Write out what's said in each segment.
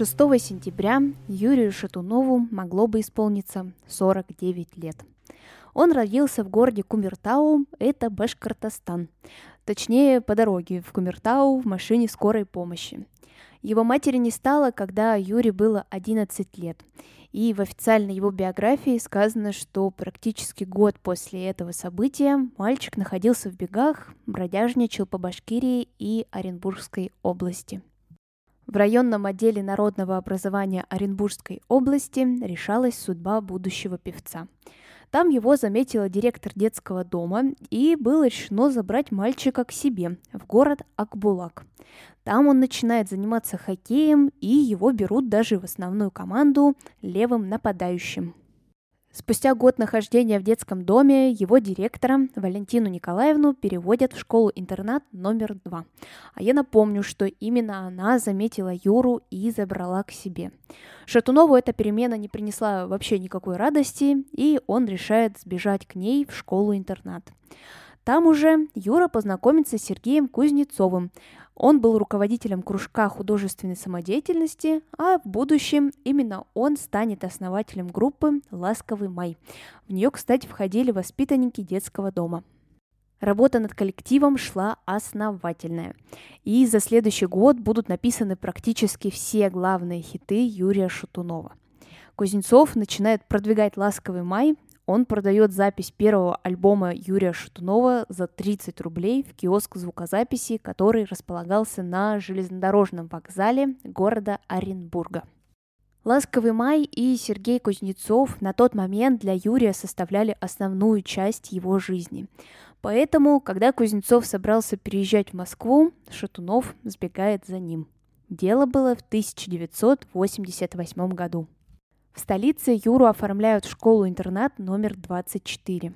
6 сентября Юрию Шатунову могло бы исполниться 49 лет. Он родился в городе Кумертау, это Башкортостан. Точнее, по дороге в Кумертау в машине скорой помощи. Его матери не стало, когда Юре было 11 лет. И в официальной его биографии сказано, что практически год после этого события мальчик находился в бегах, бродяжничал по Башкирии и Оренбургской области – в районном отделе народного образования Оренбургской области решалась судьба будущего певца. Там его заметила директор детского дома, и было решено забрать мальчика к себе, в город Акбулак. Там он начинает заниматься хоккеем, и его берут даже в основную команду левым нападающим. Спустя год нахождения в детском доме его директора Валентину Николаевну переводят в школу-интернат номер два. А я напомню, что именно она заметила Юру и забрала к себе. Шатунову эта перемена не принесла вообще никакой радости, и он решает сбежать к ней в школу-интернат. Там уже Юра познакомится с Сергеем Кузнецовым, он был руководителем кружка художественной самодеятельности, а в будущем именно он станет основателем группы «Ласковый май». В нее, кстати, входили воспитанники детского дома. Работа над коллективом шла основательная. И за следующий год будут написаны практически все главные хиты Юрия Шатунова. Кузнецов начинает продвигать «Ласковый май», он продает запись первого альбома Юрия Шатунова за 30 рублей в киоск звукозаписи, который располагался на железнодорожном вокзале города Оренбурга. «Ласковый май» и Сергей Кузнецов на тот момент для Юрия составляли основную часть его жизни. Поэтому, когда Кузнецов собрался переезжать в Москву, Шатунов сбегает за ним. Дело было в 1988 году. В столице Юру оформляют в школу-интернат номер 24.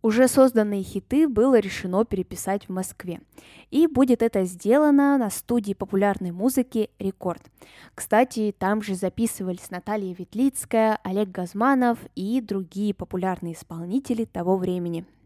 Уже созданные хиты было решено переписать в Москве. И будет это сделано на студии популярной музыки «Рекорд». Кстати, там же записывались Наталья Ветлицкая, Олег Газманов и другие популярные исполнители того времени –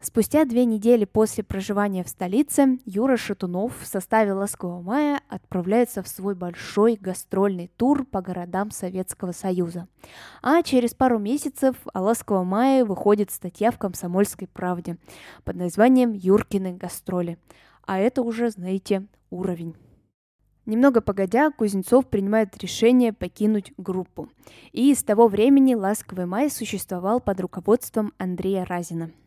Спустя две недели после проживания в столице Юра Шатунов в составе «Ласкового мая» отправляется в свой большой гастрольный тур по городам Советского Союза. А через пару месяцев о «Ласковом мае» выходит статья в «Комсомольской правде» под названием «Юркины гастроли». А это уже, знаете, уровень. Немного погодя, Кузнецов принимает решение покинуть группу. И с того времени «Ласковый май» существовал под руководством Андрея Разина –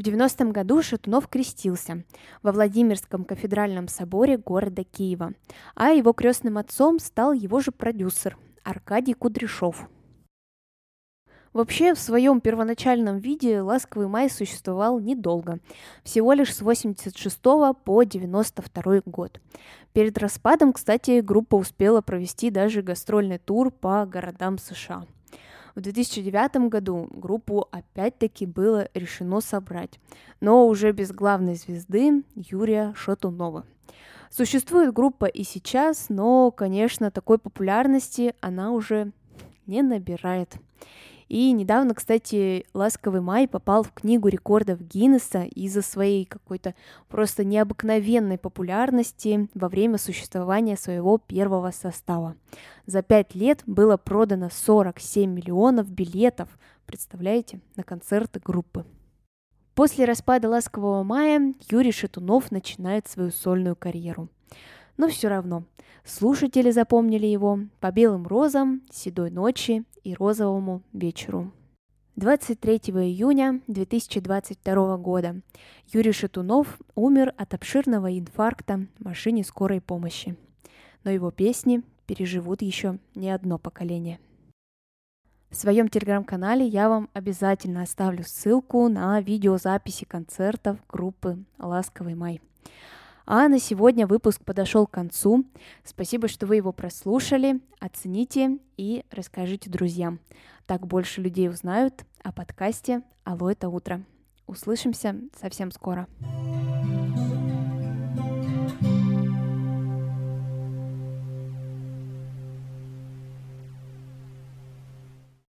в 90-м году Шатунов крестился во Владимирском кафедральном соборе города Киева, а его крестным отцом стал его же продюсер Аркадий Кудряшов. Вообще, в своем первоначальном виде «Ласковый май» существовал недолго, всего лишь с 86 по 92 год. Перед распадом, кстати, группа успела провести даже гастрольный тур по городам США – в 2009 году группу опять-таки было решено собрать, но уже без главной звезды Юрия Шатунова. Существует группа и сейчас, но, конечно, такой популярности она уже не набирает. И недавно, кстати, «Ласковый май» попал в книгу рекордов Гиннесса из-за своей какой-то просто необыкновенной популярности во время существования своего первого состава. За пять лет было продано 47 миллионов билетов, представляете, на концерты группы. После распада «Ласкового мая» Юрий Шатунов начинает свою сольную карьеру. Но все равно, Слушатели запомнили его по белым розам, седой ночи и розовому вечеру. 23 июня 2022 года Юрий Шатунов умер от обширного инфаркта в машине скорой помощи. Но его песни переживут еще не одно поколение. В своем телеграм-канале я вам обязательно оставлю ссылку на видеозаписи концертов группы «Ласковый май». А на сегодня выпуск подошел к концу. Спасибо, что вы его прослушали. Оцените и расскажите друзьям. Так больше людей узнают о подкасте «Алло, это утро». Услышимся совсем скоро.